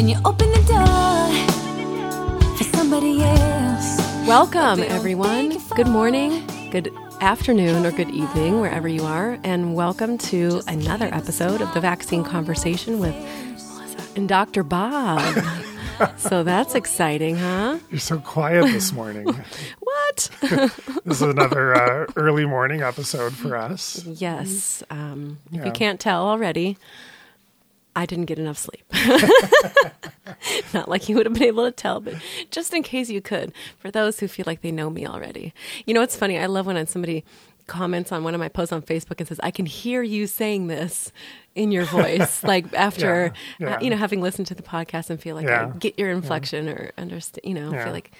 when you open the door for somebody else. Welcome, everyone. Good morning, good afternoon, or good evening, wherever you are, and welcome to another episode of the Vaccine Conversation with Melissa and Dr. Bob. so that's exciting, huh? You're so quiet this morning. What? this is another uh, early morning episode for us. yes. Um, If you can't tell already, I didn't get enough sleep. Not like you would have been able to tell, but just in case you could, for those who feel like they know me already. You know, it's funny. I love when somebody comments on one of my posts on Facebook and says, I can hear you saying this in your voice. like after, Yeah, yeah. uh, you know, having listened to the podcast and feel like Yeah. I get your inflection or understand, you know, feel like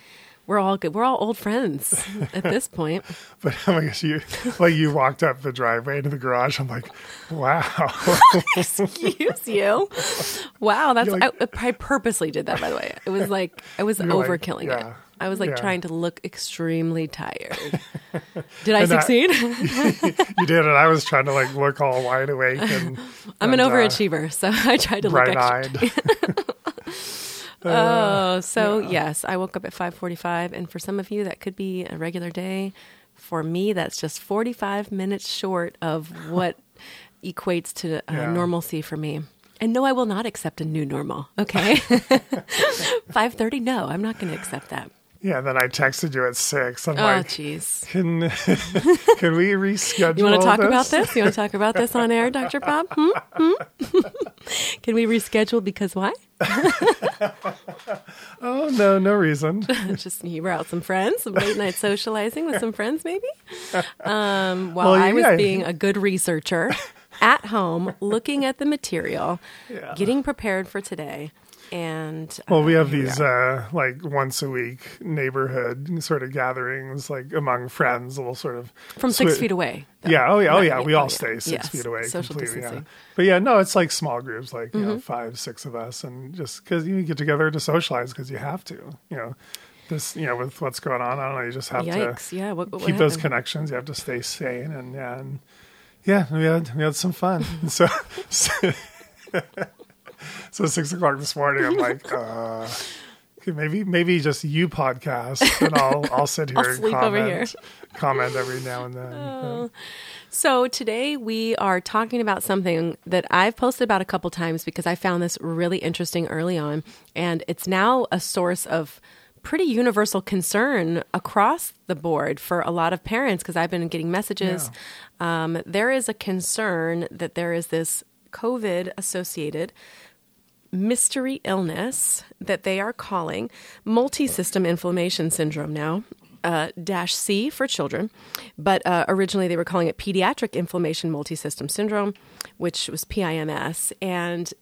we're all good. We're all old friends at this point. But my gosh, you like you walked up the driveway into the garage. I'm like, wow. Excuse you. Wow, that's like- I, I purposely did that by the way. It was like I was You're like, overkilling it. I was like yeah. trying to look extremely tired. Did I And succeed? you did and I was trying to like look all wide awake and I'm an and, uh, overachiever, so I tried to look extra. Bright-eyed. Oh, so yes, I woke up at 5:45 and for some of you that could be a regular day. For me, that's just 45 minutes short of what equates to uh, Yeah. normalcy for me. And no, I will not accept a new normal. Okay, 5:30. No, I'm not going to accept that. Yeah. Then I texted you at six. I'm Oh, like, jeez. can can we reschedule? You want to talk this? about this? You want to talk about this on air, Dr. Bob? Hmm? Hmm? Can we reschedule because why? Oh no, no reason. Just you were out some friends, some late night socializing with some friends, maybe. Um, while Well, I was yeah. being a good researcher at home, looking at the material, Yeah. getting prepared for today, and Well, we uh, have these are. uh, like once a week neighborhood sort of gatherings, like among friends. We'll sort of from six swi- feet away. though. Yeah. Oh yeah. Oh Right, yeah. We oh, all yeah. stay six Yes. feet away. Social completely, distancing. Yeah. But yeah, no, it's like small groups, like you know, Mm-hmm. five, six of us, and just because you get together to socialize because you have to. You know, this you know with what's going on. I don't know. You just have Yikes! to Yeah. What, what keep those connections. You have to stay sane, and yeah, and yeah, we had we had some fun. so. so So six o'clock this morning, I'm like, uh, maybe maybe just you podcast, and I'll I'll sit here I'll and comment, here. comment every now and then. Oh. So today we are talking about something that I've posted about a couple times because I found this really interesting early on, and it's now a source of pretty universal concern across the board for a lot of parents because I've been getting messages. Um, there is a concern that there is this COVID associated mystery illness that they are calling multi-system inflammation syndrome now uh, dash c for children. But uh, originally they were calling it pediatric inflammation multi-system syndrome which was pims and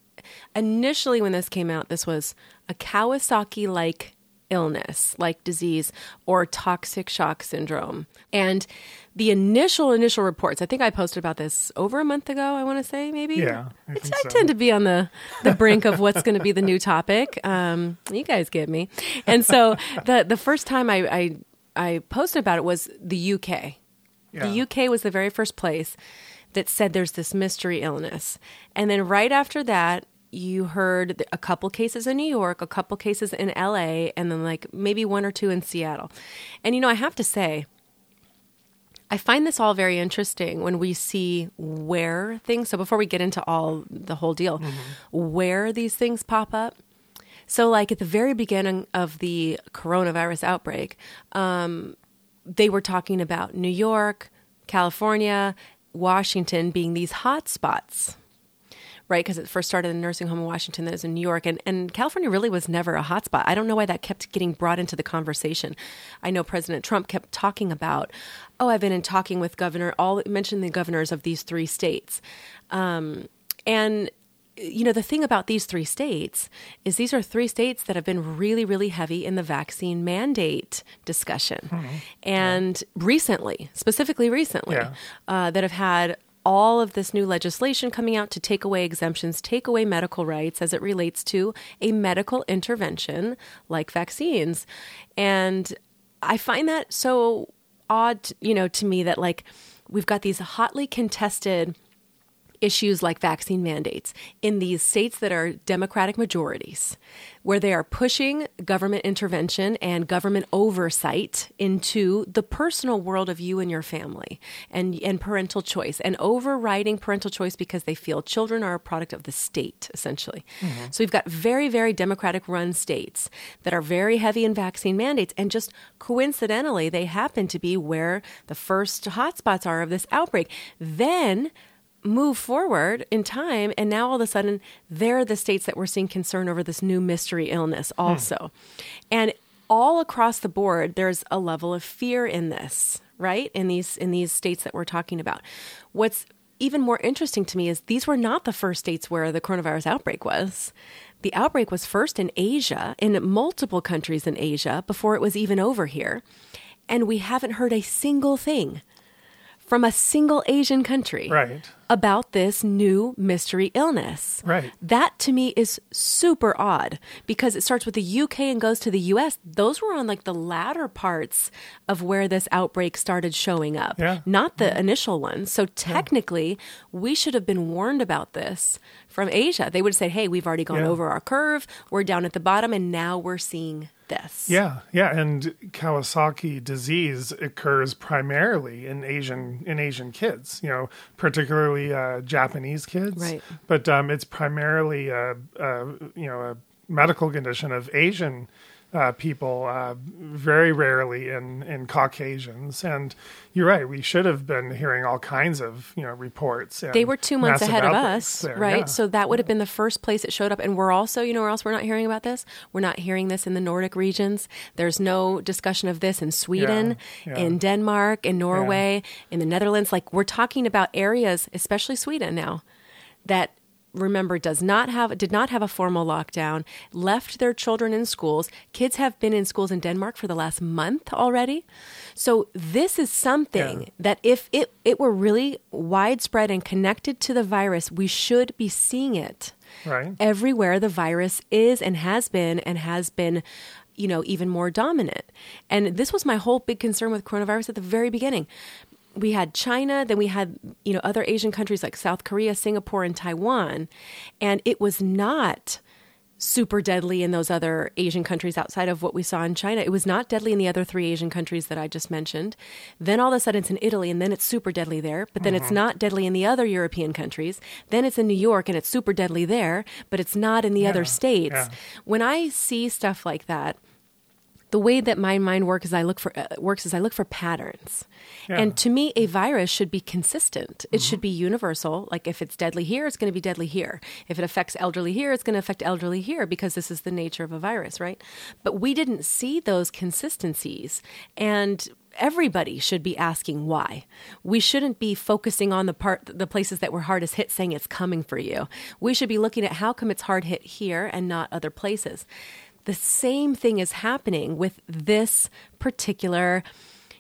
initially when this came out this was a kawasaki like illness like disease or toxic shock syndrome and the initial initial reports i think i posted about this over a month ago i want to say maybe Yeah, I It's- think I so. tend to be on the the brink of what's going to be the new topic. Um, you guys get me. And so the the first time I I, I posted about it was the UK. Yeah. The UK was the very first place that said there's this mystery illness, and then right after that. You heard a couple cases in New York, a couple cases in LA, and then like maybe one or two in Seattle. And you know, I have to say, I find this all very interesting when we see where things, so before we get into all the whole deal, where these things pop up. So, like at the very beginning of the coronavirus outbreak, um, they were talking about New York, California, Washington being these hot spots right? Because it first started in a nursing home in Washington, then it was in New York, and, and California really was never a hotspot. I don't know why that kept getting brought into the conversation. I know President Trump kept talking about, oh, I've been in talking with governor, all mentioned the governors of these three states, um, and you know the thing about these three states is these are three states that have been really really heavy in the vaccine mandate discussion and recently specifically recently Yeah. uh, that have had all of this new legislation coming out to take away exemptions, take away medical rights as it relates to a medical intervention like vaccines. And I find that so odd, you know, to me that like we've got these hotly contested issues like vaccine mandates in these states that are Democratic majorities, where they are pushing government intervention and government oversight into the personal world of you and your family and, and parental choice and overriding parental choice because they feel children are a product of the state, essentially. Mm-hmm. So we've got very, very Democratic run states that are very heavy in vaccine mandates, and just coincidentally, they happen to be where the first hotspots are of this outbreak. Then move forward in time and now all of a sudden they're the states that we're seeing concern over this new mystery illness hmm. also. And all across the board there's a level of fear in this right? In these in these states that we're talking about. What's even more interesting to me is these were not the first states where the coronavirus outbreak was. The outbreak was first in Asia, in multiple countries in Asia, before it was even over here. And we haven't heard a single thing from a single Asian country Right. about this new mystery illness. Right. That to me is super odd because it starts with the UK and goes to the US. Those were on like the latter parts of where this outbreak started showing up, Yeah. not the mm-hmm. initial ones. So technically, we should have been warned about this from Asia. They would have said, hey, we've already gone Yeah. over our curve, we're down at the bottom, and now we're seeing this. Yeah, yeah, and Kawasaki disease occurs primarily in Asian in Asian kids. You know, particularly uh, Japanese kids. Right. But um, it's primarily a, a you know a medical condition of Asian uh, people, uh, very rarely in in Caucasians. And you're right, we should have been hearing all kinds of you know reports. and They were two months ahead of us, there, right? yeah. So that would have been the first place it showed up. And we're also, you know, where else we're not hearing about this? We're not hearing this in the Nordic regions. There's no discussion of this in Sweden, Yeah, yeah. in Denmark, in Norway, in the Netherlands. Like we're talking about areas, especially Sweden now, that remember does not have did not have a formal lockdown left their children in schools kids have been in schools in denmark for the last month already so this is something Yeah. that if it, it were really widespread and connected to the virus we should be seeing it right. everywhere the virus is and has been and has been you know even more dominant and this was my whole big concern with coronavirus at the very beginning we had China, then we had you know other Asian countries like South Korea, Singapore, and Taiwan, and it was not super deadly in those other Asian countries outside of what we saw in China. It was not deadly in the other three Asian countries that I just mentioned. Then all of a sudden it's in Italy and then it's super deadly there, but then it's mm-hmm. not deadly in the other European countries. Then it's in New York and it's super deadly there, but it's not in the other states. yeah. When I see stuff like that, the way that my mind works is I look for uh, works is I look for patterns. Yeah. And to me a virus should be consistent. It should be universal. Like if it's deadly here, it's going to be deadly here. If it affects elderly here, it's going to affect elderly here because this is the nature of a virus, right? But we didn't see those consistencies and everybody should be asking why. We shouldn't be focusing on the part the places that were hardest hit saying it's coming for you. We should be looking at how come it's hard hit here and not other places the same thing is happening with this particular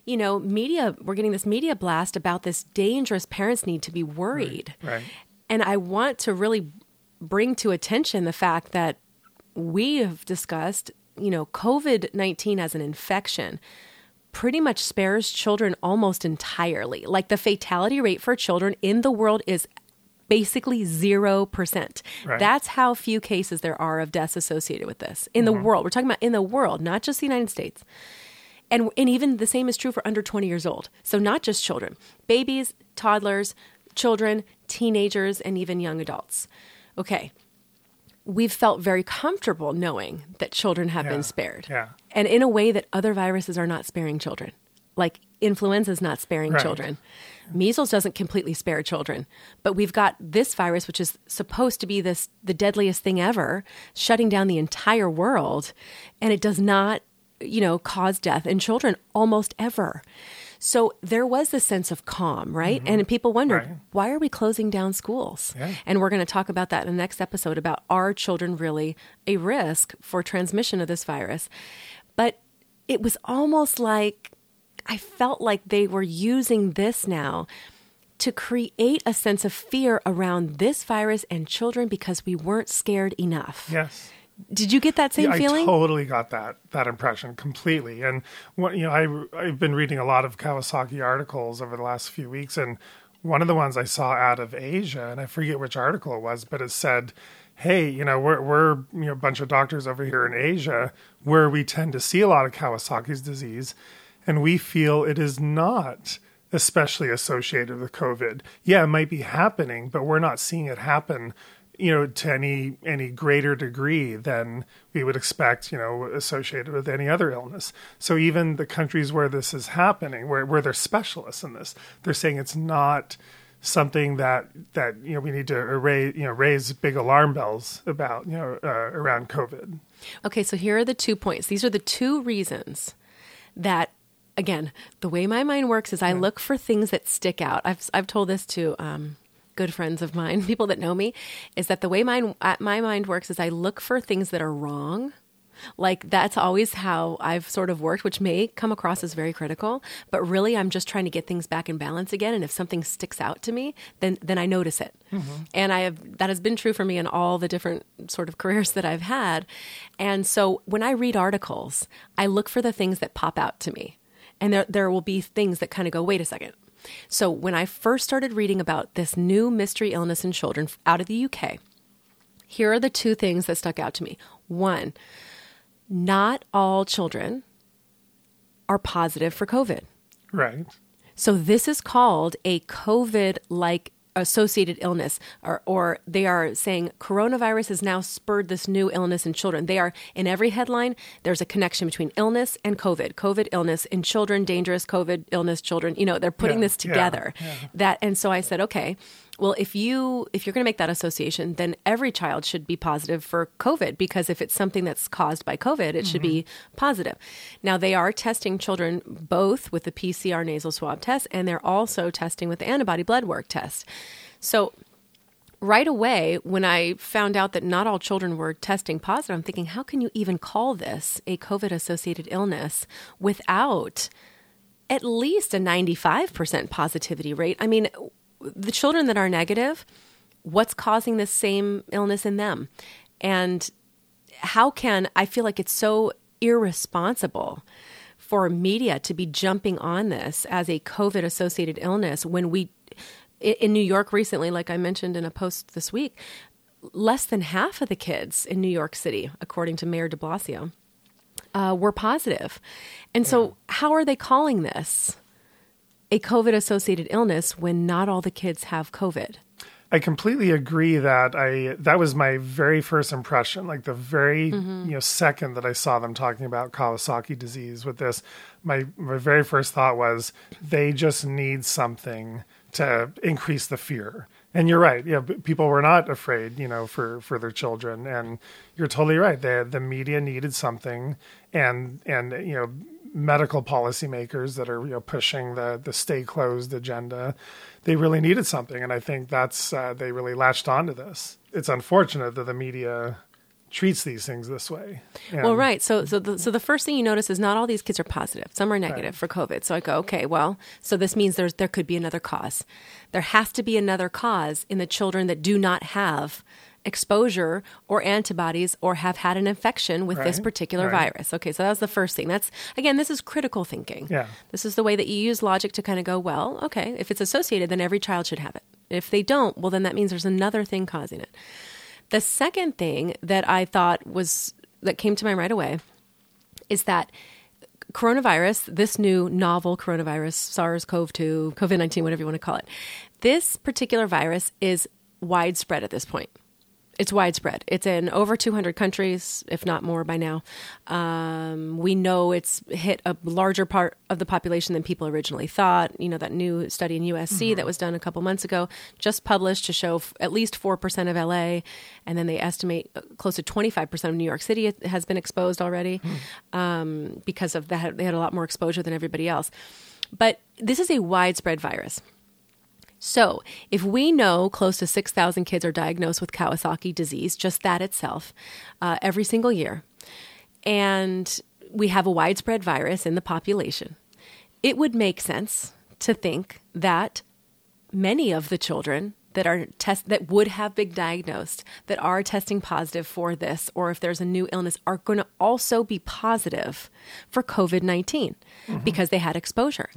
you know media we're getting this media blast about this dangerous parents need to be worried right. and i want to really bring to attention the fact that we have discussed you know covid-19 as an infection pretty much spares children almost entirely like the fatality rate for children in the world is basically 0%. Right. That's how few cases there are of deaths associated with this in the mm-hmm. world. We're talking about in the world, not just the United States. And, and even the same is true for under 20 years old. So, not just children, babies, toddlers, children, teenagers, and even young adults. Okay. We've felt very comfortable knowing that children have Yeah, been spared. yeah. And in a way that other viruses are not sparing children. Like influenza is not sparing Right. children. Measles doesn't completely spare children, but we've got this virus, which is supposed to be this the deadliest thing ever, shutting down the entire world, and it does not, you know, cause death in children almost ever. So there was this sense of calm, right? And people wondered, Mm-hmm. Right. why are we closing down schools? Yeah. And we're going to talk about that in the next episode about are children really a risk for transmission of this virus? But it was almost like I felt like they were using this now to create a sense of fear around this virus and children because we weren't scared enough. Yes. Did you get that same Yeah, feeling? I totally got that that impression completely. And what you know, I I've been reading a lot of Kawasaki articles over the last few weeks, and one of the ones I saw out of Asia, and I forget which article it was, but it said, "Hey, you know, we're we're you know a bunch of doctors over here in Asia where we tend to see a lot of Kawasaki's disease, and we feel it is not." Especially associated with COVID. Yeah, it might be happening, but we're not seeing it happen you know to any any greater degree than we would expect you know associated with any other illness so even the countries where this is happening where where they're specialists in this they're saying it's not something that that you know we need to raise you know raise big alarm bells about you know uh, around covid Okay, so here are the two points. These are the two reasons that, again, the way my mind works is I look for things that stick out. I've I've told this to um, good friends of mine, people that know me, is that the way my my mind works is I look for things that are wrong. Like that's always how I've sort of worked, which may come across as very critical, but really I'm just trying to get things back in balance again. And if something sticks out to me, then then I notice it. And I have that has been true for me in all the different sort of careers that I've had. And so when I read articles, I look for the things that pop out to me. And there there will be things that kind of go, wait a second. So when I first started reading about this new mystery illness in children out of the UK, here are the two things that stuck out to me. One, not all children are positive for COVID. right So this is called a COVID like associated illness or, or they are saying coronavirus has now spurred this new illness in children. They are in every headline there's a connection between illness and covid. Covid illness in children dangerous covid illness children you know they're putting Yeah, this yeah, together. yeah. that and so i said okay well if you if you're going to make that association then every child should be positive for covid because if it's something that's caused by covid it should be mm-hmm. positive. Now they are testing children both with the pcr nasal swab test and they're also testing with the antibody blood work test. So right away when i found out that not all children were testing positive i'm thinking how can you even call this a covid associated illness without at least a 95% positivity rate. I mean, the children that are negative, what's causing this same illness in them? And how can I feel like it's so irresponsible for media to be jumping on this as a COVID associated illness when we, in New York recently, like I mentioned in a post this week, less than half of the kids in New York City, according to Mayor de Blasio, uh, were positive. And so, how are they calling this a COVID associated illness when not all the kids have COVID? I completely agree that I that was my very first impression, like the very Mm-hmm. you know second that I saw them talking about Kawasaki disease with this, my my very first thought was they just need something to increase the fear. And you're right. Yeah, b- people were not afraid, you know, for for their children. And you're totally right. The the media needed something, and and you know, medical policymakers that are you know pushing the the stay closed agenda, they really needed something. And I think that's uh, they really latched onto this. It's unfortunate that the media treats these things this way. Well, right. So, so the, so the first thing you notice is not all these kids are positive. Some are negative for COVID. So I go, okay, well, so this means there's there could be another cause. There has to be another cause in the children that do not have exposure or antibodies or have had an infection with this particular right. virus. Okay, so that was the first thing. That's again, this is critical thinking. Yeah. This is the way that you use logic to kind of go, well, okay, if it's associated, then every child should have it. If they don't, well, then that means there's another thing causing it. The second thing that I thought was that came to mind right away is that coronavirus, this new novel coronavirus, SARS CoV 2, COVID 19, whatever you want to call it, this particular virus is widespread at this point. It's widespread. It's in over 200 countries, if not more by now. Um, we know it's hit a larger part of the population than people originally thought. You know, that new study in USC that was done a couple months ago just published to show f- at least 4% of LA. And then they estimate uh, close to 25% of New York City has been exposed already um, because of that. They had a lot more exposure than everybody else. But this is a widespread virus. So, if we know close to 6,000 kids are diagnosed with Kawasaki disease, just that itself, uh, every single year, and we have a widespread virus in the population, it would make sense to think that many of the children that are test that would have been diagnosed that are testing positive for this or if there's a new illness are going to also be positive for COVID-19 mm-hmm. because they had exposure.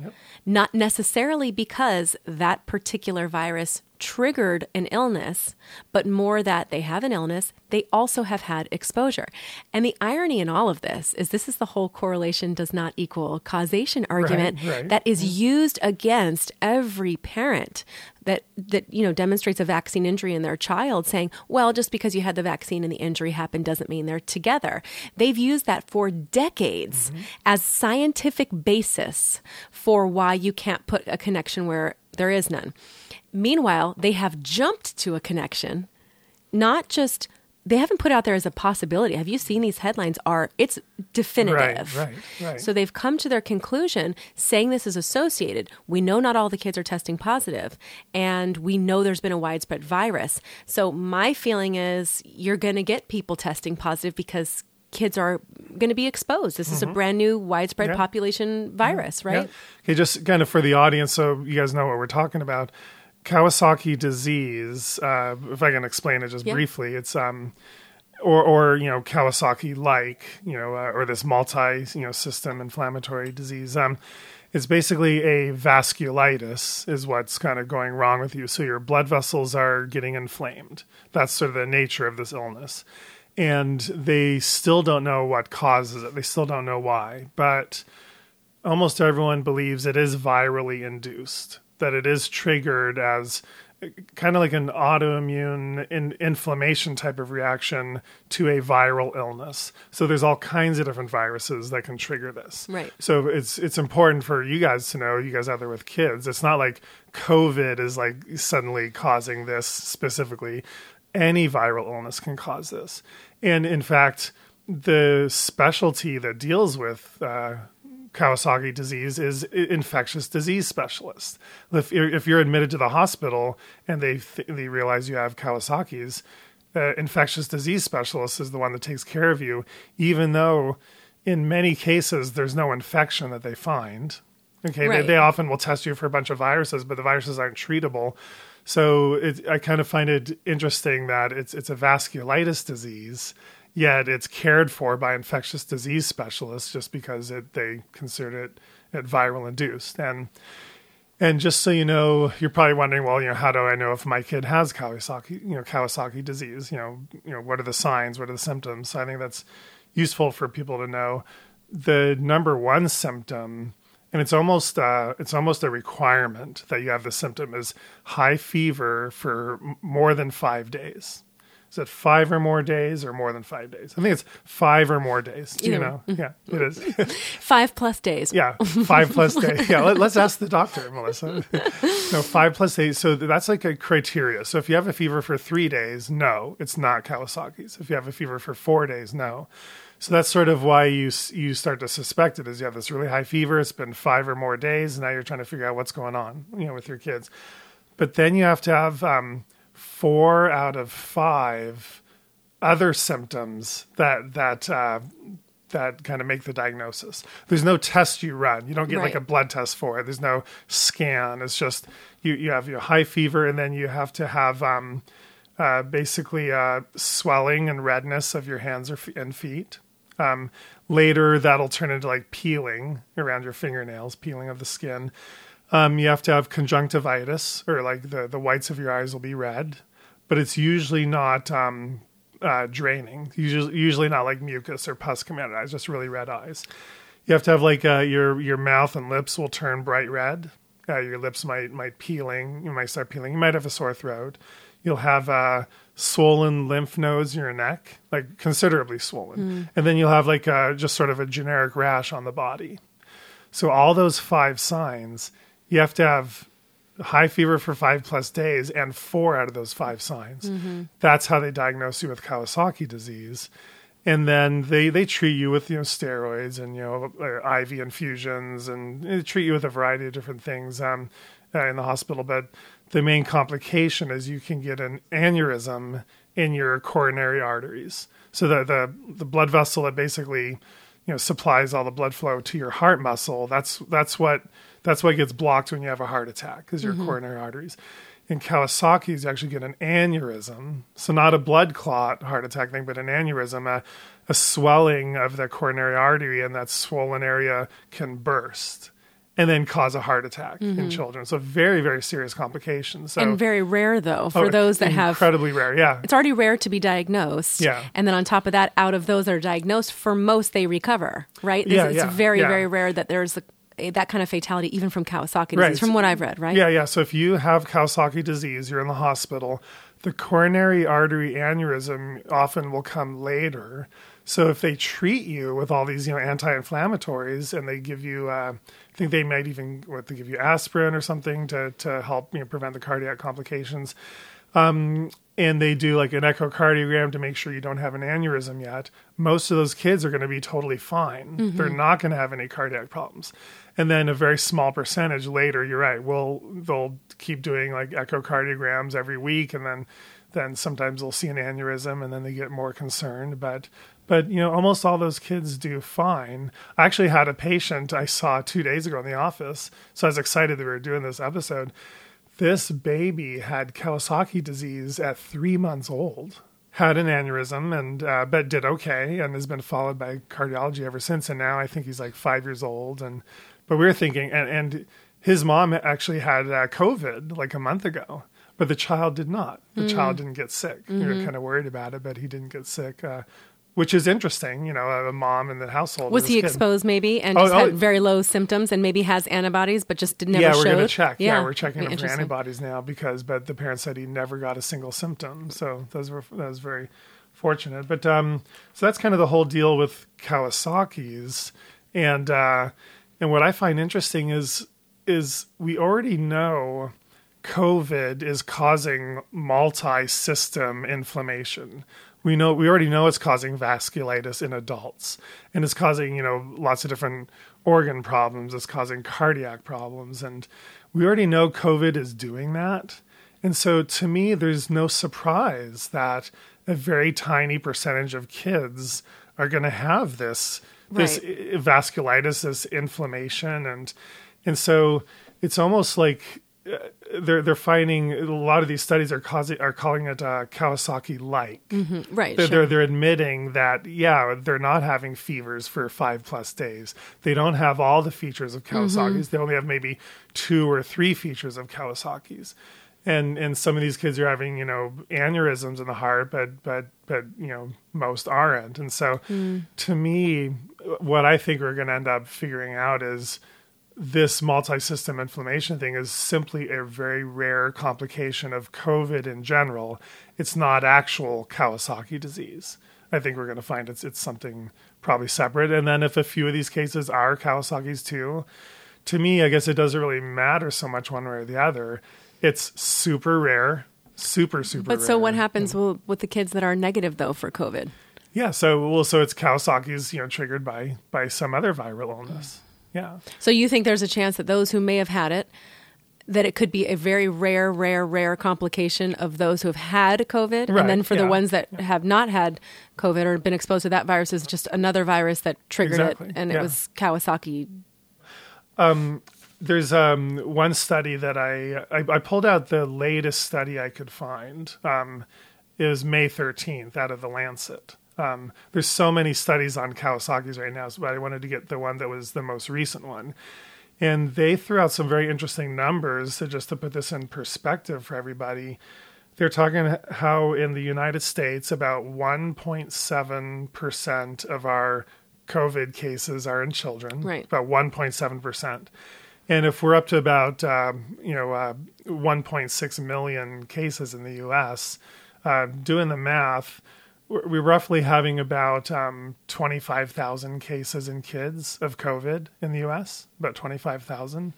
Not necessarily because that particular virus triggered an illness, but more that they have an illness, they also have had exposure. And the irony in all of this is this is the whole correlation does not equal causation argument right. that is mm-hmm. used against every parent that that you know demonstrates a vaccine injury in their child saying well just because you had the vaccine and the injury happened doesn't mean they're together they've used that for decades mm-hmm. as scientific basis for why you can't put a connection where there is none meanwhile they have jumped to a connection not just they haven't put out there as a possibility have you seen these headlines are it's definitive Right, right, right. so they've come to their conclusion saying this is associated. We know not all the kids are testing positive, and we know there's been a widespread virus. So my feeling is you're going to get people testing positive because kids are going to be exposed. This is a brand new widespread Mm-hmm. Yeah. population virus, right? Yeah. Okay, just kind of for the audience, so you guys know what we're talking about. Kawasaki disease. Uh, if I can explain it just Yeah. briefly, it's um, or or you know Kawasaki like you know uh, or this multi you know system inflammatory disease. Um, it's basically a vasculitis is what's kind of going wrong with you. So your blood vessels are getting inflamed. That's sort of the nature of this illness. And they still don't know what causes it. They still don't know why. But almost everyone believes it is virally induced, that it is triggered as kind of like an autoimmune in, inflammation type of reaction to a viral illness. So there's all kinds of different viruses that can trigger this. Right. So it's it's important for you guys to know, you guys out there with kids, it's not like COVID is like suddenly causing this specifically. Any viral illness can cause this. And in fact, the specialty that deals with uh, Kawasaki disease is infectious disease specialist. If you're, if you're admitted to the hospital and they th- they realize you have Kawasaki's, uh, infectious disease specialist is the one that takes care of you, even though in many cases there's no infection that they find. Okay, Right. they, they often will test you for a bunch of viruses, but the viruses aren't treatable. So it, I kind of find it interesting that it's it's a vasculitis disease, yet it's cared for by infectious disease specialists just because it, they consider it, it viral induced. And and just so you know, you're probably wondering, well, you know, how do I know if my kid has Kawasaki, you know, Kawasaki disease? You know, you know, what are the signs? What are the symptoms? So I think that's useful for people to know. The number one symptom, and it's almost uh, it's almost a requirement that you have the symptom is high fever for more than five days. Is it five or more days or more than five days? I think it's five or more days. Do you Either know? Yeah, it is. Five plus days. Yeah, five plus days. Yeah, let, us ask the doctor, Melissa. no, five plus days. So that's like a criteria. So if you have a fever for three days, no, it's not Kawasaki's. If you have a fever for four days, no. So that's sort of why you you start to suspect it is you have this really high fever. It's been five or more days. And now you're trying to figure out what's going on, you know, with your kids. But then you have to have um, four out of five other symptoms that that uh, that kind of make the diagnosis. There's no test you run. You don't get like a blood test for it. There's no scan. It's just you you have your high fever and then you have to have um, uh, basically uh, swelling and redness of your hands or f- and feet. Um, later, that'll turn into like peeling around your fingernails, peeling of the skin. Um, you have to have conjunctivitis, or like the, the whites of your eyes will be red, but it's usually not um, uh, draining. Usually, usually not like mucus or pus coming out of eyes, just really red eyes. You have to have like uh, your your mouth and lips will turn bright red. Uh, your lips might might peeling. You might start peeling. You might have a sore throat. You'll have uh, swollen lymph nodes in your neck, like considerably swollen, and then you'll have like uh, just sort of a generic rash on the body. So all those five signs, you have to have high fever for five plus days and four out of those five signs. That's how they diagnose you with Kawasaki disease. And then they, they treat you with you know steroids and you know uh, IV infusions and they treat you with a variety of different things um, uh, in the hospital. But the main complication is you can get an aneurysm in your coronary arteries. So the the, the blood vessel that basically you know supplies all the blood flow to your heart muscle that's that's what that's what gets blocked when you have a heart attack is your mm-hmm. coronary arteries In Kawasaki's, you actually get an aneurysm. So, not a blood clot heart attack thing, but an aneurysm, a, a swelling of the coronary artery, and that swollen area can burst and then cause a heart attack in children. So, very, very serious complications. So, Mm-hmm. and very rare though for oh, those that have incredibly rare. Yeah. it's already rare to be diagnosed. Yeah. And then on top of that, out of those that are diagnosed, for most they recover, right? Yeah, it's yeah, very, yeah. very rare that there's a- that kind of fatality even from Kawasaki disease, Right. from what I've read, right? Yeah, yeah. So if you have Kawasaki disease, you're in the hospital, the coronary artery aneurysm often will come later. So if they treat you with all these, you know, anti-inflammatories, and they give you, uh, I think they might even what they give you aspirin or something to to help you know prevent the cardiac complications. Um, and they do like an echocardiogram to make sure you don't have an aneurysm yet. Most of those kids are going to be totally fine. They're not going to have any cardiac problems. And then a very small percentage later, you're right. Well, they'll keep doing like echocardiograms every week, and then then sometimes they'll see an aneurysm, and then they get more concerned. But but you know, almost all those kids do fine. I actually had a patient I saw two days ago in the office, so I was excited that we were doing this episode. This baby had Kawasaki disease at three months old, had an aneurysm, and uh, but did okay, and has been followed by cardiology ever since. And now I think he's like five years old. And but we were thinking, and, and his mom actually had uh, COVID like a month ago, but the child did not. The child didn't get sick. We were kind of worried about it, but he didn't get sick. Uh, which is interesting, you know, a mom in the household. Was he kid. exposed maybe and Oh, just oh. had very low symptoms and maybe has antibodies but just did never yeah, we're showed? gonna check. Yeah, we're checking him for antibodies now because, but the parents said he never got a single symptom. So those were that was very fortunate. But um, so that's kind of the whole deal with Kawasaki's, and uh, and what I find interesting is is we already know COVID is causing multi-system inflammation. We know we already know it's causing vasculitis in adults, and it's causing you know lots of different organ problems. It's causing cardiac problems, and we already know COVID is doing that. And so, to me, there's no surprise that a very tiny percentage of kids are going to have this this Right. i- vasculitis, this inflammation, and and so it's almost like Uh, they're they're finding a lot of these studies are causing are calling it uh, Kawasaki like. Mm-hmm, right. They're, sure. they're they're admitting that yeah they're not having fevers for five plus days. They don't have all the features of mm-hmm. Kawasaki's. They only have maybe two or three features of Kawasaki's. And and some of these kids are having you know aneurysms in the heart, but but but you know most aren't. And so mm. to me, what I think we're going to end up figuring out is this multi-system inflammation thing is simply a very rare complication of COVID in general. It's not actual Kawasaki disease. I think we're going to find it's it's something probably separate. And then if a few of these cases are Kawasaki's too, to me, I guess it doesn't really matter so much one way or the other. It's super rare, super super. but so what happens wi- with the kids that are negative though for COVID? Yeah. So well, so it's Kawasaki's, you know, triggered by by some other viral illness. Yeah. So you think there's a chance that those who may have had it, that it could be a very rare, rare, rare complication of those who have had COVID, Right, and then for the ones that have not had COVID or been exposed to that virus is just another virus that triggered Exactly, it, and it was Kawasaki. there's um, one study that I, I I pulled out the latest study I could find. Um, was May 13th out of the Lancet. Um, there's so many studies on Kawasaki's right now, but I wanted to get the one that was the most recent one. And they threw out some very interesting numbers. So just to put this in perspective for everybody, they're talking how in the United States about 1.7% of our COVID cases are in children. Right. About 1.7%. And if we're up to about um, you know uh, 1.6 million cases in the U.S., uh, doing the math, we're, roughly having about um, 25,000 cases in kids of COVID in the U.S. About 25,000.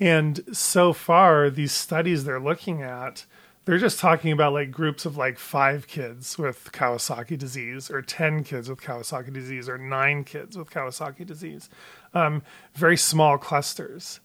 And so far, these studies they're looking at, they're just talking about like groups of like five kids with Kawasaki disease, or 10 kids with Kawasaki disease, or nine kids with Kawasaki disease. Um, very small clusters.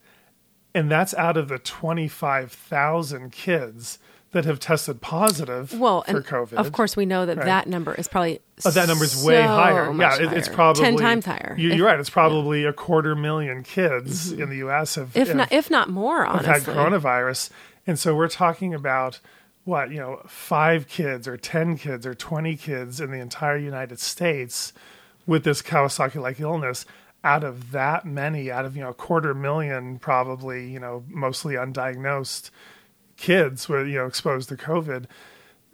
And that's out of the 25,000 kids that have tested positive Well, for and COVID. of course we know that Right. that number is probably Oh, that number's way so higher. Yeah, it, it's probably ten times higher. You, you're right. It's probably a quarter million kids mm-hmm. in the U.S. have, if have- not if not more. have Honestly, had coronavirus. And so we're talking about what, you know, five kids or 10 kids or 20 kids in the entire United States with this Kawasaki like illness. Out of that many, out of, you know, a quarter million, probably, you know, mostly undiagnosed kids were you know, exposed to COVID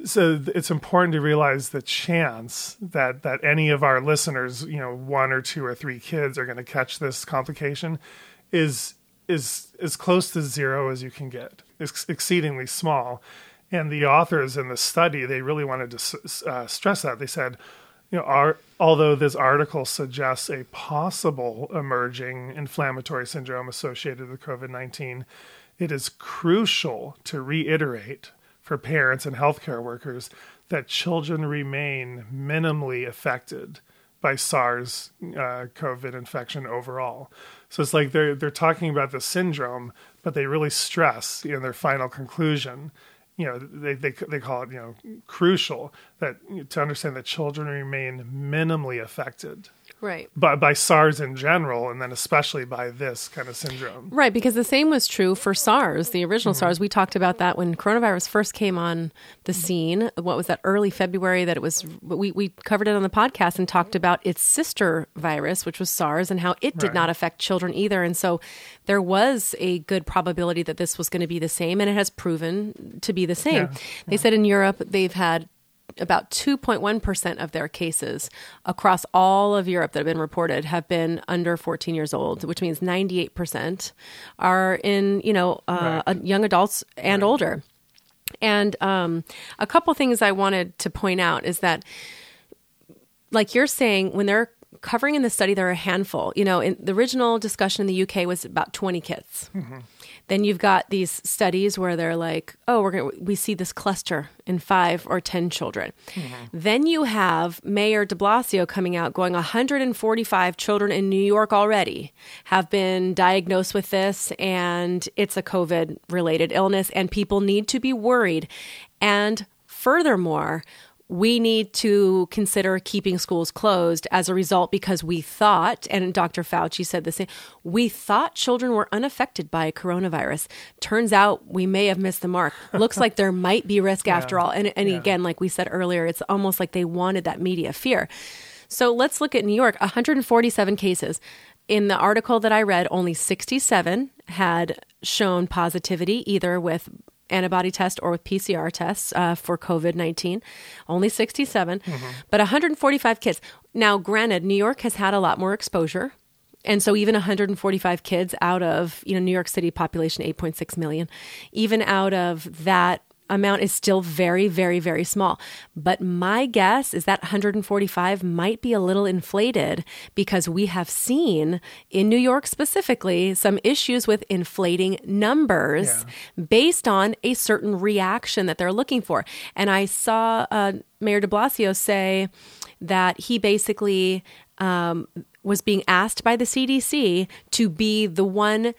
so it's important to realize the chance that that any of our listeners, you know, one or two or three kids are going to catch this complication is is as close to zero as you can get. It's exceedingly small. And the authors in the study, they really wanted to uh, stress that. They said, you know, our, although this article suggests a possible emerging inflammatory syndrome associated with COVID 19, it is crucial to reiterate for parents and healthcare workers that children remain minimally affected by SARS uh, COVID infection overall. So it's like they're they're talking about the syndrome, but they really stress in their final conclusion. You know, they they they call it you know crucial that to understand that children remain minimally affected Right. by, by SARS in general, and then especially by this kind of syndrome. Right, because the same was true for SARS, the original mm-hmm. SARS. We talked about that when coronavirus first came on the scene. What was that, early February, that it was, we, we covered it on the podcast and talked about its sister virus, which was SARS, and how it did Right. not affect children either. And so there was a good probability that this was going to be the same, and it has proven to be the same. Yeah, They said in Europe they've had about 2.1% of their cases across all of Europe that have been reported have been under 14 years old, which means 98% are in, you know, uh, Right. young adults and older. And um, a couple things I wanted to point out is that, like you're saying, when they're covering in the study, there are a handful. You know, in the original discussion in the UK was about 20 kids. Then you've got these studies where they're like, oh, we're going we see this cluster in five or 10 children. Mm-hmm. Then you have Mayor de Blasio coming out going 145 children in New York already have been diagnosed with this and it's a COVID related illness and people need to be worried. And furthermore, we need to consider keeping schools closed as a result because we thought, and Dr. Fauci said the same, we thought children were unaffected by coronavirus. Turns out we may have missed the mark. Looks like there might be risk after all. And, and Yeah. again, like we said earlier, it's almost like they wanted that media fear. So let's look at New York 147 cases. In the article that I read, only 67 had shown positivity either with antibody test or with PCR tests uh, for COVID 19. Only 67, but 145 kids. Now, granted, New York has had a lot more exposure. And so even 145 kids out of, you know, New York City population 8.6 million, even out of that amount is still very very very small. But my guess is that 145 might be a little inflated because we have seen in New York specifically some issues with inflating numbers based on a certain reaction that they're looking for. And I saw uh, Mayor de Blasio say that he basically um, was being asked by the CDC to be the one,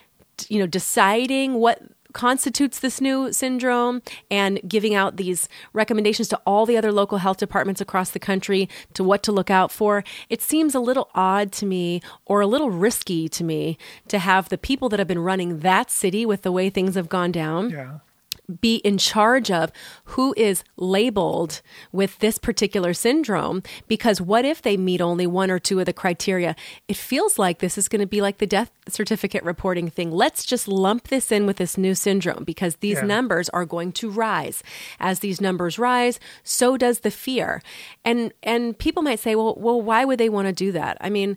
you know, deciding what constitutes this new syndrome and giving out these recommendations to all the other local health departments across the country to what to look out for. It seems a little odd to me or a little risky to me to have the people that have been running that city with the way things have gone down Yeah. Be in charge of who is labeled with this particular syndrome because what if they meet only one or two of the criteria? It feels like this is going to be like the death certificate reporting thing. Let's just lump this in with this new syndrome because these Yeah. numbers are going to rise. As these numbers rise so does the fear. And and people might say well well why would they want to do that? I mean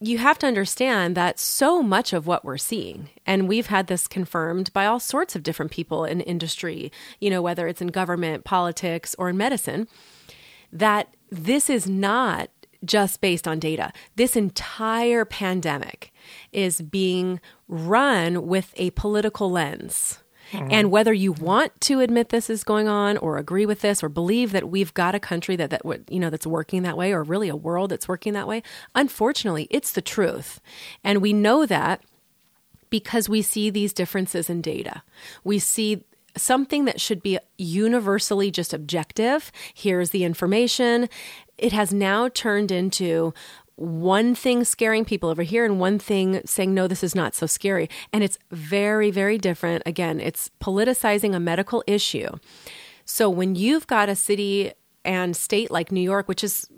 you have to understand that so much of what we're seeing, and we've had this confirmed by all sorts of different people in industry, you know, whether it's in government, politics, or in medicine, that this is not just based on data. This entire pandemic is being run with a political lens. Mm-hmm. And whether you want to admit this is going on or agree with this or believe that we've got a country that, that you know, that's working that way or really a world that's working that way, unfortunately, it's the truth. And we know that because we see these differences in data. We see something that should be universally just objective. Here's the information. It has now turned into one thing scaring people over here and one thing saying, no, this is not so scary. And it's very, very different. Again, it's politicizing a medical issue. So when you've got a city and state like New York, which is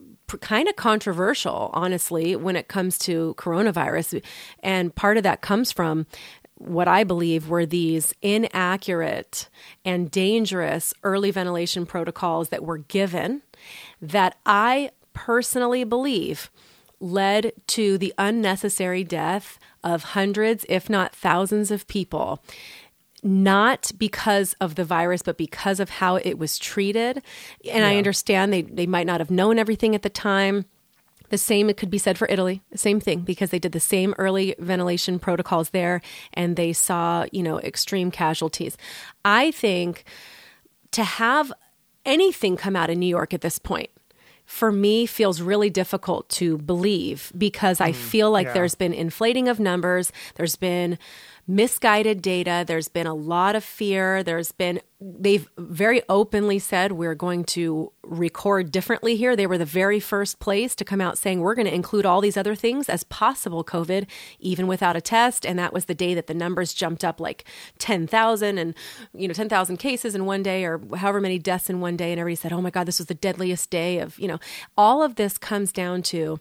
kind of controversial, honestly, when it comes to coronavirus, and part of that comes from what I believe were these inaccurate and dangerous early ventilation protocols that were given that I personally believe led to the unnecessary death of hundreds, if not thousands, of people. Not because of the virus, but because of how it was treated. And I understand they, they might not have known everything at the time. The same it could be said for Italy. Same thing because they did the same early ventilation protocols there and they saw, you know, extreme casualties. I think to have anything come out in New York at this point for me feels really difficult to believe because I mm, feel like yeah. there's been inflating of numbers, there's been misguided data, there's been a lot of fear, there's been they've very openly said we're going to record differently here. They were the very first place to come out saying we're going to include all these other things as possible COVID even without a test. And that was the day that the numbers jumped up like 10,000 and you know 10,000 cases in one day or however many deaths in one day. And everybody said oh my god this was the deadliest day of you know. All of this comes down to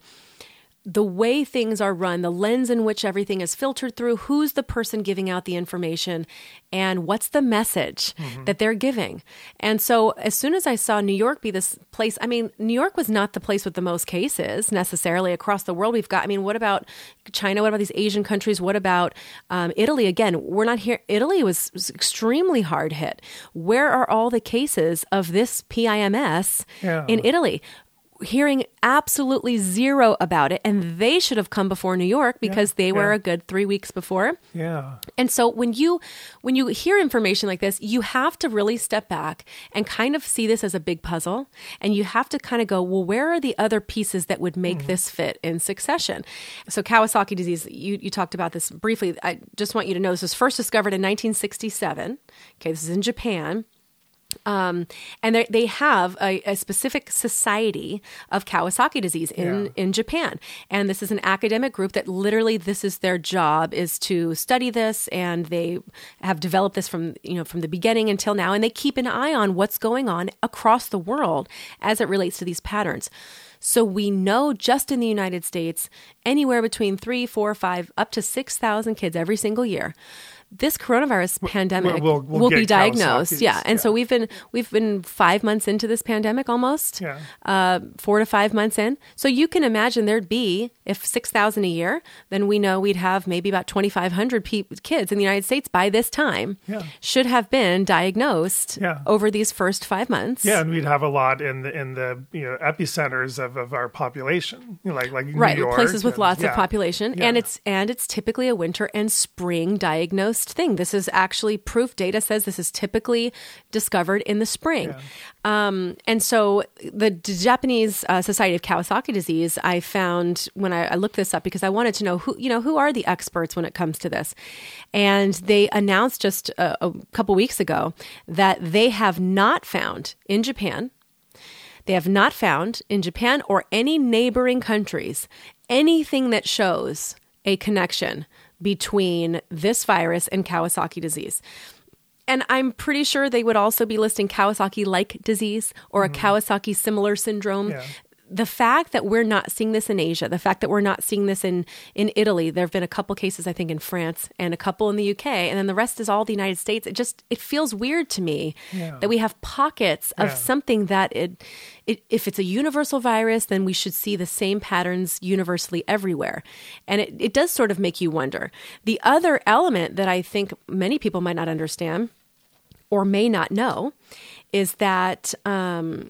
the way things are run, the lens in which everything is filtered through, who's the person giving out the information, and what's the message that they're giving. And so, as soon as I saw New York be this place, I mean, New York was not the place with the most cases necessarily across the world. We've got, I mean, what about China? What about these Asian countries? What about um, Italy? Again, we're not here. Italy was, was extremely hard hit. Where are all the cases of this PIMS Yeah. in Italy? Hearing absolutely zero about it and they should have come before New York because they were yeah. a good 3 weeks before. Yeah. And so when you when you hear information like this, you have to really step back and kind of see this as a big puzzle and you have to kind of go, well, where are the other pieces that would make mm-hmm. this fit in succession? So Kawasaki disease, you you talked about this briefly. I just want you to know this was first discovered in 1967. Okay, this is in Japan. Um, and they they have a, a specific society of Kawasaki disease in, Yeah. in Japan. And this is an academic group that literally this is their job is to study this and they have developed this from you know from the beginning until now and they keep an eye on what's going on across the world as it relates to these patterns. So we know just in the United States, anywhere between three, four, five, up to six thousand kids every single year. This coronavirus pandemic we'll- we'll be diagnosed. Yeah. And so we've been we've been five months into this pandemic almost. Yeah. Uh, four to five months in. So you can imagine there'd be if six thousand a year, then we know we'd have maybe about twenty five hundred pe- kids in the United States by this time. Yeah. Should have been diagnosed Yeah. over these first five months. Yeah, and we'd have a lot in the in the you know epicenters of, of our population, you know, like like right New York places with and- lots yeah. of population Yeah. and it's and it's typically a winter and spring diagnosed thing. This is actually proof. Data says this is typically discovered in the spring. Um, and so the japanese uh, society of kawasaki disease i found when I, I looked this up because i wanted to know who you know who are the experts when it comes to this? And they announced just a, a couple weeks ago that they have not found in japan they have not found in Japan or any neighboring countries anything that shows a connection between this virus and Kawasaki disease. And I'm pretty sure they would also be listing Kawasaki like disease or a mm-hmm. Kawasaki similar syndrome. Yeah. The fact that we're not seeing this in Asia, the fact that we're not seeing this in, in Italy, there have been a couple cases, I think, in France and a couple in the UK, and then the rest is all the United States. It just it feels weird to me Yeah. that we have pockets of Yeah. something that it, it if it's a universal virus then we should see the same patterns universally everywhere and it, it does sort of make you wonder the other element that i think many people might not understand or may not know is that um,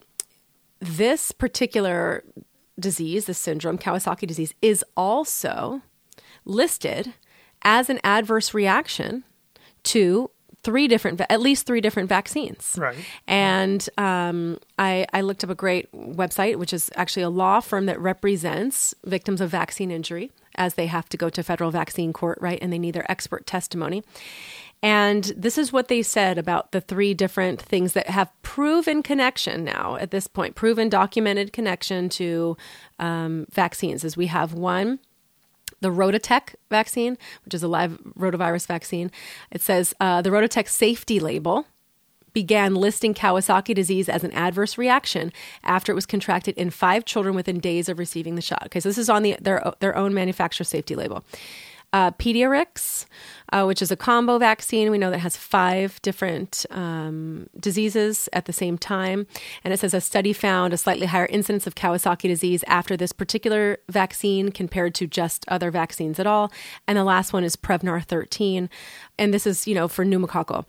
this particular disease this syndrome kawasaki disease is also listed as an adverse reaction to three different, at least three different vaccines. Right. And um, I, I looked up a great website, which is actually a law firm that represents victims of vaccine injury as they have to go to federal vaccine court, right? And they need their expert testimony. And this is what they said about the three different things that have proven connection now at this point, proven documented connection to um, vaccines. Is we have one the RotaTeq vaccine, which is a live rotavirus vaccine. It says uh, the RotaTeq safety label began listing Kawasaki disease as an adverse reaction after it was contracted in five children within days of receiving the shot. Okay, so this is on the, their, their own manufacturer safety label. Uh, Pediarix, uh, which is a combo vaccine. We know that has five different um, diseases at the same time. And it says a study found a slightly higher incidence of Kawasaki disease after this particular vaccine compared to just other vaccines at all. And the last one is Prevnar 13. And this is, you know, for pneumococcal.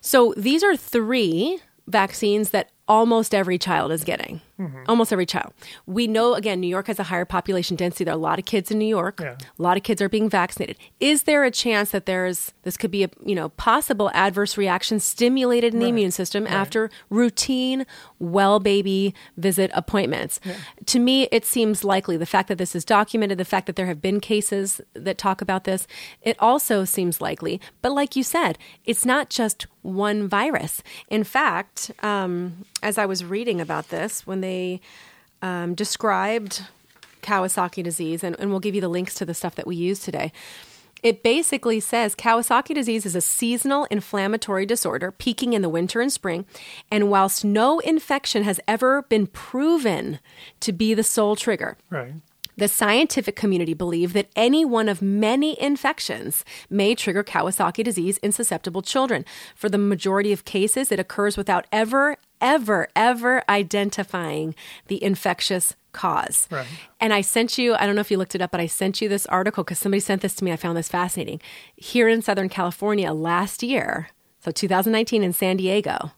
So these are three vaccines that almost every child is getting. Mm-hmm. Almost every child. We know, again, New York has a higher population density. There are a lot of kids in New York. Yeah. A lot of kids are being vaccinated. Is there a chance that there's this could be a you know possible adverse reaction stimulated in the immune system right. after routine well baby visit appointments? Yeah. To me, it seems likely. The fact that this is documented, the fact that there have been cases that talk about this, it also seems likely. But like you said, it's not just one virus. In fact, um, as I was reading about this, when they um, described Kawasaki disease, and, and we'll give you the links to the stuff that we use today. It basically says Kawasaki disease is a seasonal inflammatory disorder peaking in the winter and spring. And whilst no infection has ever been proven to be the sole trigger, right. The scientific community believe that any one of many infections may trigger Kawasaki disease in susceptible children. For the majority of cases, it occurs without ever, ever, ever identifying the infectious cause. Right. And I sent you, I don't know if you looked it up, but I sent you this article because somebody sent this to me. I found this fascinating. Here in Southern California last year, so 2019 in San Diego,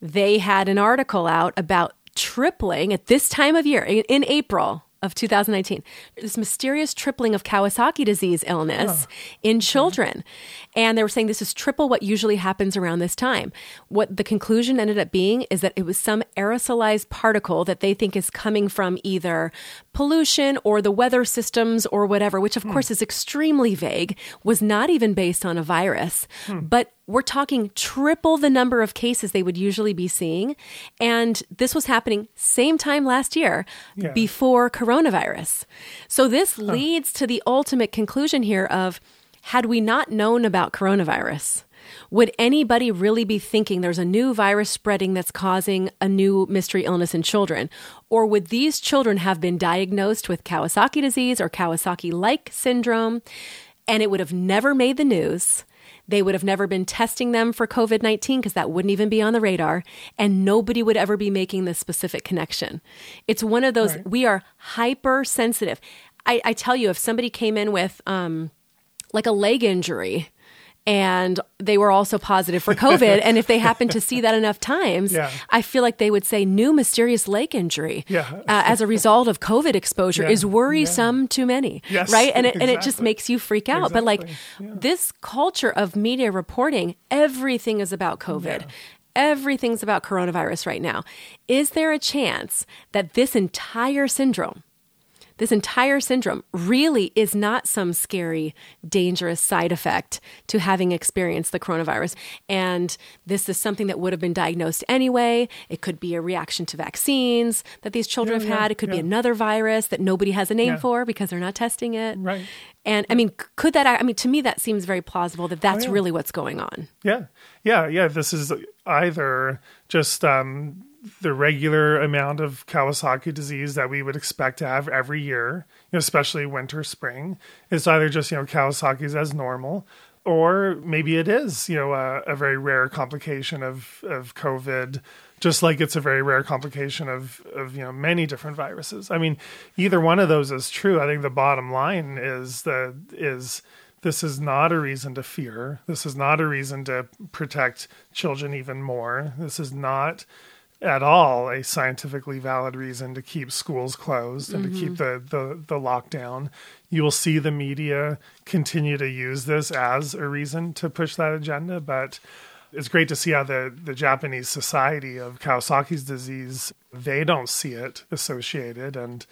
they had an article out about tripling at this time of year in, in April of 2019, this mysterious tripling of Kawasaki disease illness oh. in children. And they were saying this is triple what usually happens around this time. What the conclusion ended up being is that it was some aerosolized particle that they think is coming from either pollution or the weather systems or whatever, which of hmm. course is extremely vague, was not even based on a virus, hmm. but we're talking triple the number of cases they would usually be seeing. And this was happening same time last year yeah. before coronavirus. So this huh. leads to the ultimate conclusion here of had we not known about coronavirus, would anybody really be thinking there's a new virus spreading that's causing a new mystery illness in children? Or would these children have been diagnosed with Kawasaki disease or Kawasaki like syndrome and it would have never made the news? They would have never been testing them for COVID 19 because that wouldn't even be on the radar. And nobody would ever be making this specific connection. It's one of those, right. we are hypersensitive. I, I tell you, if somebody came in with um, like a leg injury, and they were also positive for COVID. and if they happened to see that enough times, yeah. I feel like they would say new mysterious leg injury yeah. uh, as a result of COVID exposure yeah. is worrisome to many, yes, right? And it, exactly. and it just makes you freak out. Exactly. But like this culture of media reporting, everything is about COVID. Everything's about coronavirus right now. Is there a chance that this entire syndrome this entire syndrome really is not some scary, dangerous side effect to having experienced the coronavirus. And this is something that would have been diagnosed anyway. It could be a reaction to vaccines that these children yeah, have had. it could yeah. be another virus that nobody has a name for because they're not testing it. Right. And I mean, could that, I mean, to me, that seems very plausible that that's oh, really what's going on. Yeah. Yeah. Yeah. This is either just, um, the regular amount of Kawasaki disease that we would expect to have every year, you know, especially winter, spring. It's either just, you know, Kawasaki's as normal, or maybe it is, you know, a, a very rare complication of, of COVID, just like it's a very rare complication of, of, you know, many different viruses. I mean, either one of those is true. I think the bottom line is that is this is not a reason to fear. This is not a reason to protect children even more. This is not at all a scientifically valid reason to keep schools closed and mm-hmm. to keep mm-hmm. the, the, the lockdown. You will see the media continue to use this as a reason to push that agenda, but it's great to see how the, the Japanese Society of Kawasaki's disease they don't see it associated and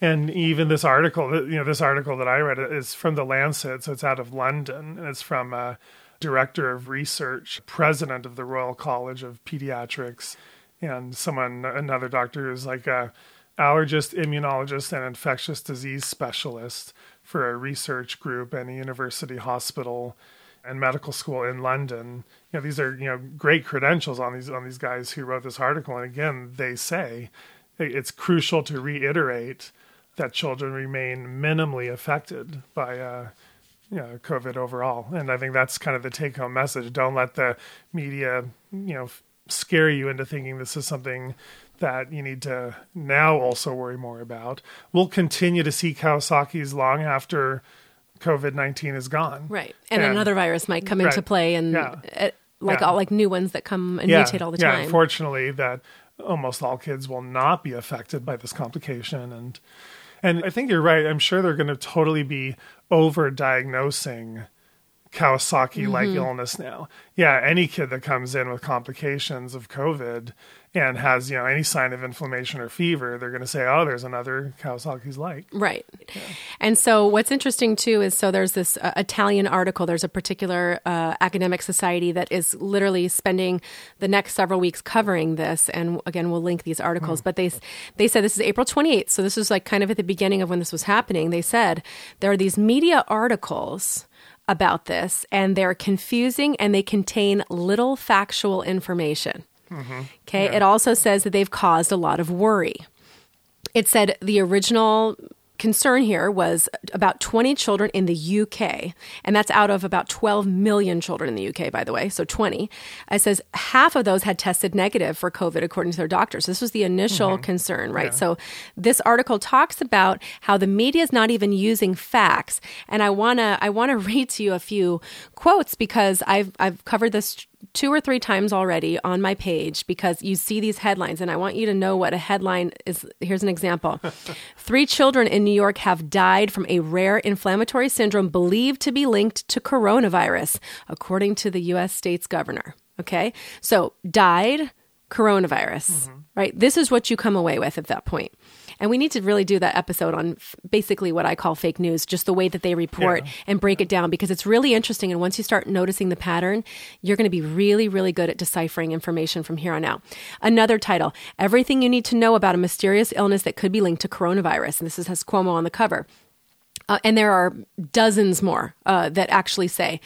and even this article you know this article that I read is from the Lancet so it's out of London and it's from uh, director of research, president of the Royal College of Pediatrics, and someone, another doctor who's like a allergist, immunologist, and infectious disease specialist for a research group and a university hospital and medical school in London. You know, these are you know great credentials on these on these guys who wrote this article. And again, they say it's crucial to reiterate that children remain minimally affected by uh, COVID overall. And I think that's kind of the take home message. Don't let the media, you know, scare you into thinking this is something that you need to now also worry more about. We'll continue to see Kawasaki's long after COVID 19 is gone. Right. And, and, another virus might come into play and yeah. it, like yeah. all like new ones that come and yeah. mutate all the time. Yeah, unfortunately that almost all kids will not be affected by this complication and and I think you're right. I'm sure they're going to totally be over diagnosing Kawasaki like mm-hmm. illness now. Yeah, any kid that comes in with complications of COVID and has, you know, any sign of inflammation or fever, they're going to say, "Oh, there's another Kawasaki's like." Right. Yeah. And so what's interesting too is so there's this uh, Italian article, there's a particular uh, academic society that is literally spending the next several weeks covering this and again, we'll link these articles, mm. but they they said this is April 28th, so this was like kind of at the beginning of when this was happening. They said there are these media articles about this, and they're confusing and they contain little factual information. Mm-hmm. Okay. Yeah. It also says that they've caused a lot of worry. It said the original concern here was about 20 children in the UK, and that's out of about 12 million children in the UK, by the way. So 20. It says half of those had tested negative for COVID, according to their doctors. This was the initial mm-hmm. concern, right? Yeah. So this article talks about how the media is not even using facts, and I wanna I wanna read to you a few quotes because I've I've covered this two or three times already on my page because you see these headlines, and I want you to know what a headline is. Here's an example Three children in New York have died from a rare inflammatory syndrome believed to be linked to coronavirus, according to the U.S. state's governor. Okay, so died coronavirus, mm-hmm. right? This is what you come away with at that point. And we need to really do that episode on f- basically what I call fake news, just the way that they report yeah. and break it down because it's really interesting. And once you start noticing the pattern, you're going to be really, really good at deciphering information from here on out. Another title Everything You Need to Know About a Mysterious Illness That Could Be Linked to Coronavirus. And this is, has Cuomo on the cover. Uh, and there are dozens more uh, that actually say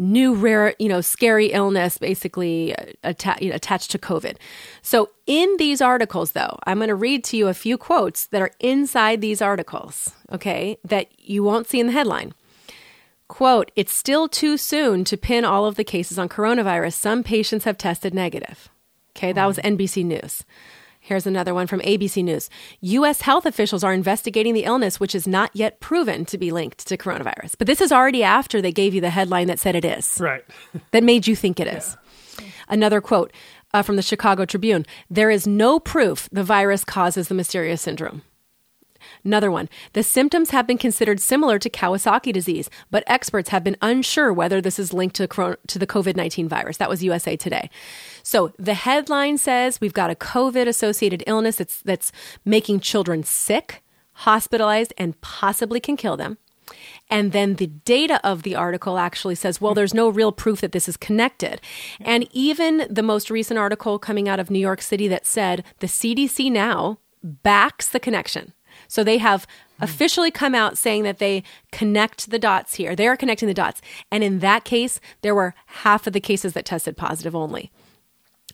new rare, you know, scary illness basically uh, atta- you know, attached to COVID. So in these articles, though, I'm going to read to you a few quotes that are inside these articles, okay, that you won't see in the headline. Quote, it's still too soon to pin all of the cases on coronavirus. Some patients have tested negative. Okay, that was NBC News. Here's another one from ABC News. U.S. health officials are investigating the illness, which is not yet proven to be linked to coronavirus. But this is already after they gave you the headline that said it is. Right. that made you think it is. Yeah. Another quote uh, from the Chicago Tribune There is no proof the virus causes the mysterious syndrome. Another one. The symptoms have been considered similar to Kawasaki disease, but experts have been unsure whether this is linked to, to the COVID 19 virus. That was USA Today. So the headline says we've got a COVID associated illness that's, that's making children sick, hospitalized, and possibly can kill them. And then the data of the article actually says, well, there's no real proof that this is connected. And even the most recent article coming out of New York City that said the CDC now backs the connection. So they have hmm. officially come out saying that they connect the dots here. They are connecting the dots. And in that case, there were half of the cases that tested positive only.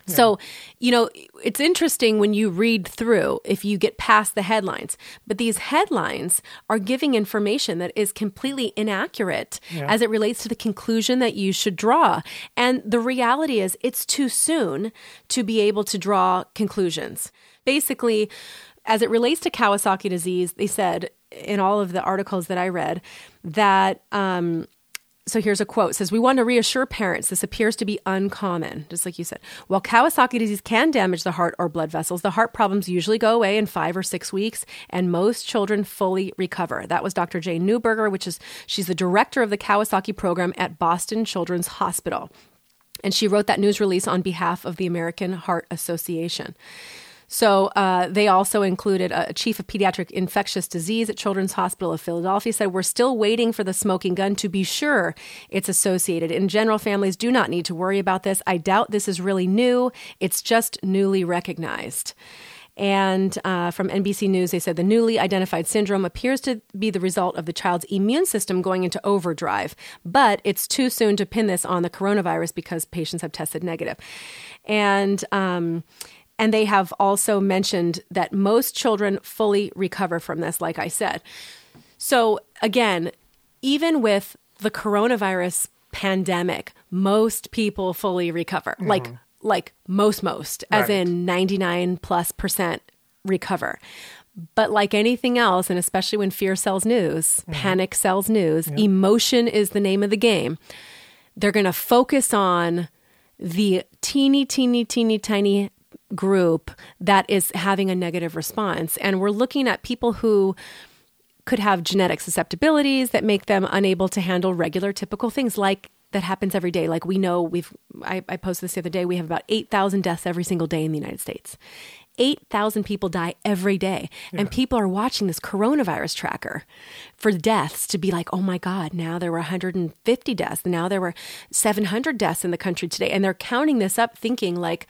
Yeah. So, you know, it's interesting when you read through if you get past the headlines, but these headlines are giving information that is completely inaccurate yeah. as it relates to the conclusion that you should draw. And the reality is, it's too soon to be able to draw conclusions. Basically, as it relates to Kawasaki disease, they said in all of the articles that I read that. Um, so here's a quote. It says we want to reassure parents this appears to be uncommon just like you said. While kawasaki disease can damage the heart or blood vessels the heart problems usually go away in five or six weeks and most children fully recover. That was dr jane newburger which is she's the director of the kawasaki program at boston children's hospital. And she wrote that news release on behalf of the american heart association So uh, they also included a chief of pediatric infectious disease at Children's Hospital of Philadelphia said, We're still waiting for the smoking gun to be sure it's associated. In general, families do not need to worry about this. I doubt this is really new, it's just newly recognized. And uh, from NBC News, they said the newly identified syndrome appears to be the result of the child's immune system going into overdrive, but it's too soon to pin this on the coronavirus because patients have tested negative. And um, and they have also mentioned that most children fully recover from this, like I said. So, again, even with the coronavirus pandemic, most people fully recover. Mm-hmm. Like, like most, most, right. as in 99 plus percent recover. But like anything else, and especially when fear sells news, mm-hmm. panic sells news, yep. emotion is the name of the game. They're going to focus on the teeny, teeny, teeny, tiny group that is having a negative response. And we're looking at people who could have genetic susceptibilities that make them unable to handle regular, typical things like that happens every day. Like we know we've, I, I posted this the other day, we have about 8,000 deaths every single day in the United States. 8,000 people die every day. Yeah. And people are watching this coronavirus tracker for deaths to be like, oh my God, now there were 150 deaths. Now there were 700 deaths in the country today. And they're counting this up thinking like,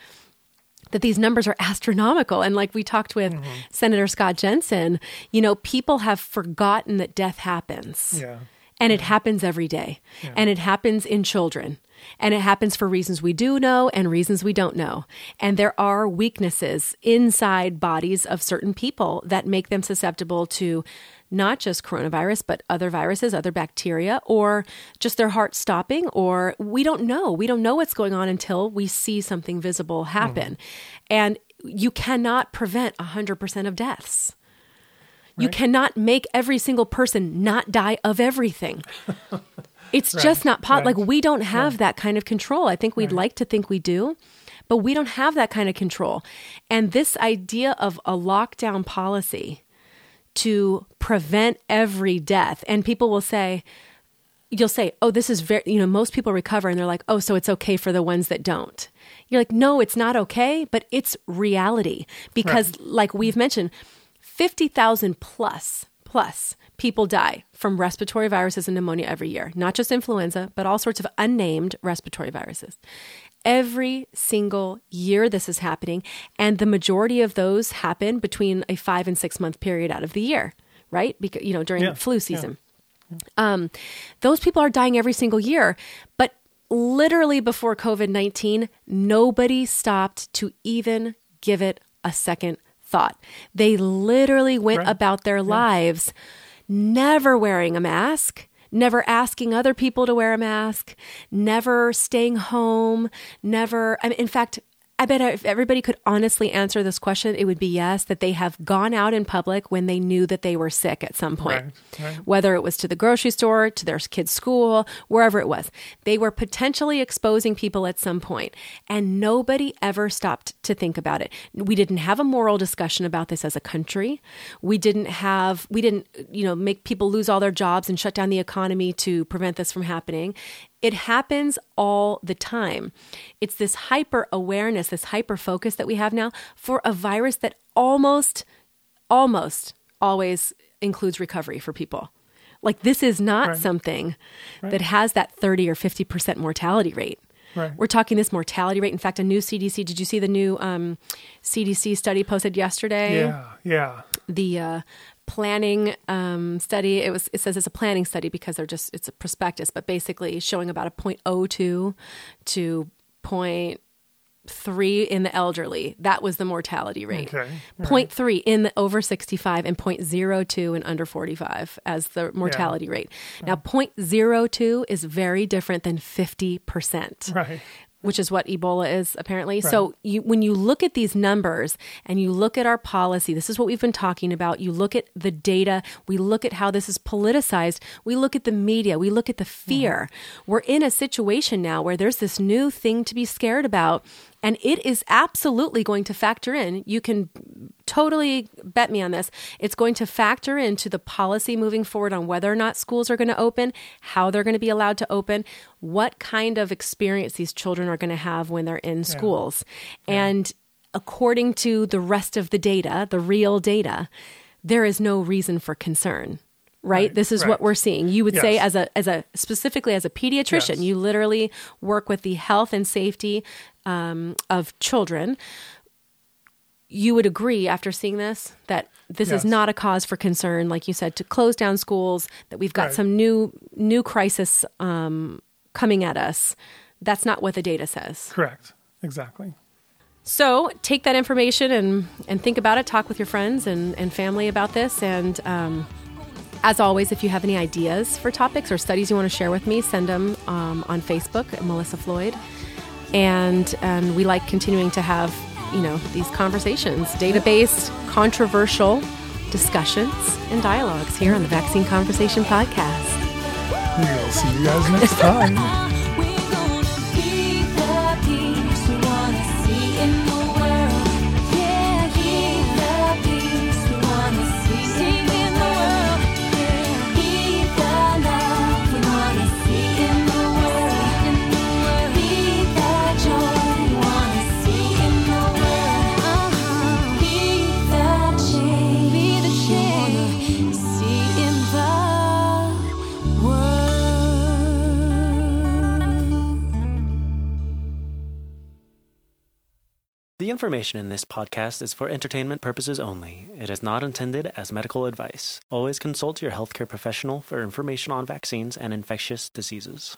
that these numbers are astronomical. And like we talked with mm-hmm. Senator Scott Jensen, you know, people have forgotten that death happens. Yeah. And it happens every day. Yeah. And it happens in children. And it happens for reasons we do know and reasons we don't know. And there are weaknesses inside bodies of certain people that make them susceptible to not just coronavirus, but other viruses, other bacteria, or just their heart stopping, or we don't know. We don't know what's going on until we see something visible happen. Mm. And you cannot prevent 100% of deaths. Right. You cannot make every single person not die of everything. It's right. just not pot. Right. Like we don't have that kind of control. I think we'd like to think we do, but we don't have that kind of control. And this idea of a lockdown policy to prevent every death. And people will say, you'll say, oh, this is very, you know, most people recover and they're like, oh, so it's okay for the ones that don't. You're like, no, it's not okay, but it's reality. Because, right. like we've mentioned, 50,000 plus, plus people die from respiratory viruses and pneumonia every year, not just influenza, but all sorts of unnamed respiratory viruses. Every single year, this is happening. And the majority of those happen between a five and six month period out of the year, right? Because, you know, during yeah. flu season. Yeah. Um, those people are dying every single year. But literally before COVID 19, nobody stopped to even give it a second thought. They literally went right. about their yeah. lives never wearing a mask never asking other people to wear a mask, never staying home, never, I mean, in fact, I bet if everybody could honestly answer this question, it would be yes, that they have gone out in public when they knew that they were sick at some point, right, right. whether it was to the grocery store, to their kids' school, wherever it was. They were potentially exposing people at some point, and nobody ever stopped to think about it. We didn't have a moral discussion about this as a country. We didn't have, we didn't, you know, make people lose all their jobs and shut down the economy to prevent this from happening. It happens all the time. It's this hyper awareness, this hyper focus that we have now for a virus that almost, almost always includes recovery for people. Like, this is not right. something right. that has that 30 or 50% mortality rate. Right. We're talking this mortality rate. In fact, a new CDC, did you see the new um, CDC study posted yesterday? Yeah, yeah. The uh, planning um, study. It was it says it's a planning study because they're just it's a prospectus, but basically showing about a 0.02 to point three in the elderly. That was the mortality rate. Okay. Right. 0.3 in the over 65 and 0.02 in under 45 as the mortality yeah. rate. Now, 0.02 is very different than 50%. Right which is what Ebola is apparently. Right. So you, when you look at these numbers and you look at our policy, this is what we've been talking about. You look at the data, we look at how this is politicized, we look at the media, we look at the fear. Mm-hmm. We're in a situation now where there's this new thing to be scared about and it is absolutely going to factor in. You can totally bet me on this. It's going to factor into the policy moving forward on whether or not schools are going to open, how they're going to be allowed to open, what kind of experience these children are going to have when they're in schools. Yeah. And according to the rest of the data, the real data, there is no reason for concern. Right? Right, This is right. what we're seeing. You would say as a as a specifically as a pediatrician, Yes. you literally work with the health and safety um, of children. You would agree after seeing this that this is not a cause for concern, like you said, to close down schools. That we've got Right. some new new crisis um, coming at us. That's not what the data says. Correct. Exactly. So take that information and, and think about it. Talk with your friends and, and family about this. And um, as always, if you have any ideas for topics or studies you want to share with me, send them um, on Facebook at Melissa Floyd. And and we like continuing to have you know these conversations, data-based, controversial discussions and dialogues here on the Vaccine Conversation podcast. We'll see you guys next time. The information in this podcast is for entertainment purposes only. It is not intended as medical advice. Always consult your healthcare professional for information on vaccines and infectious diseases.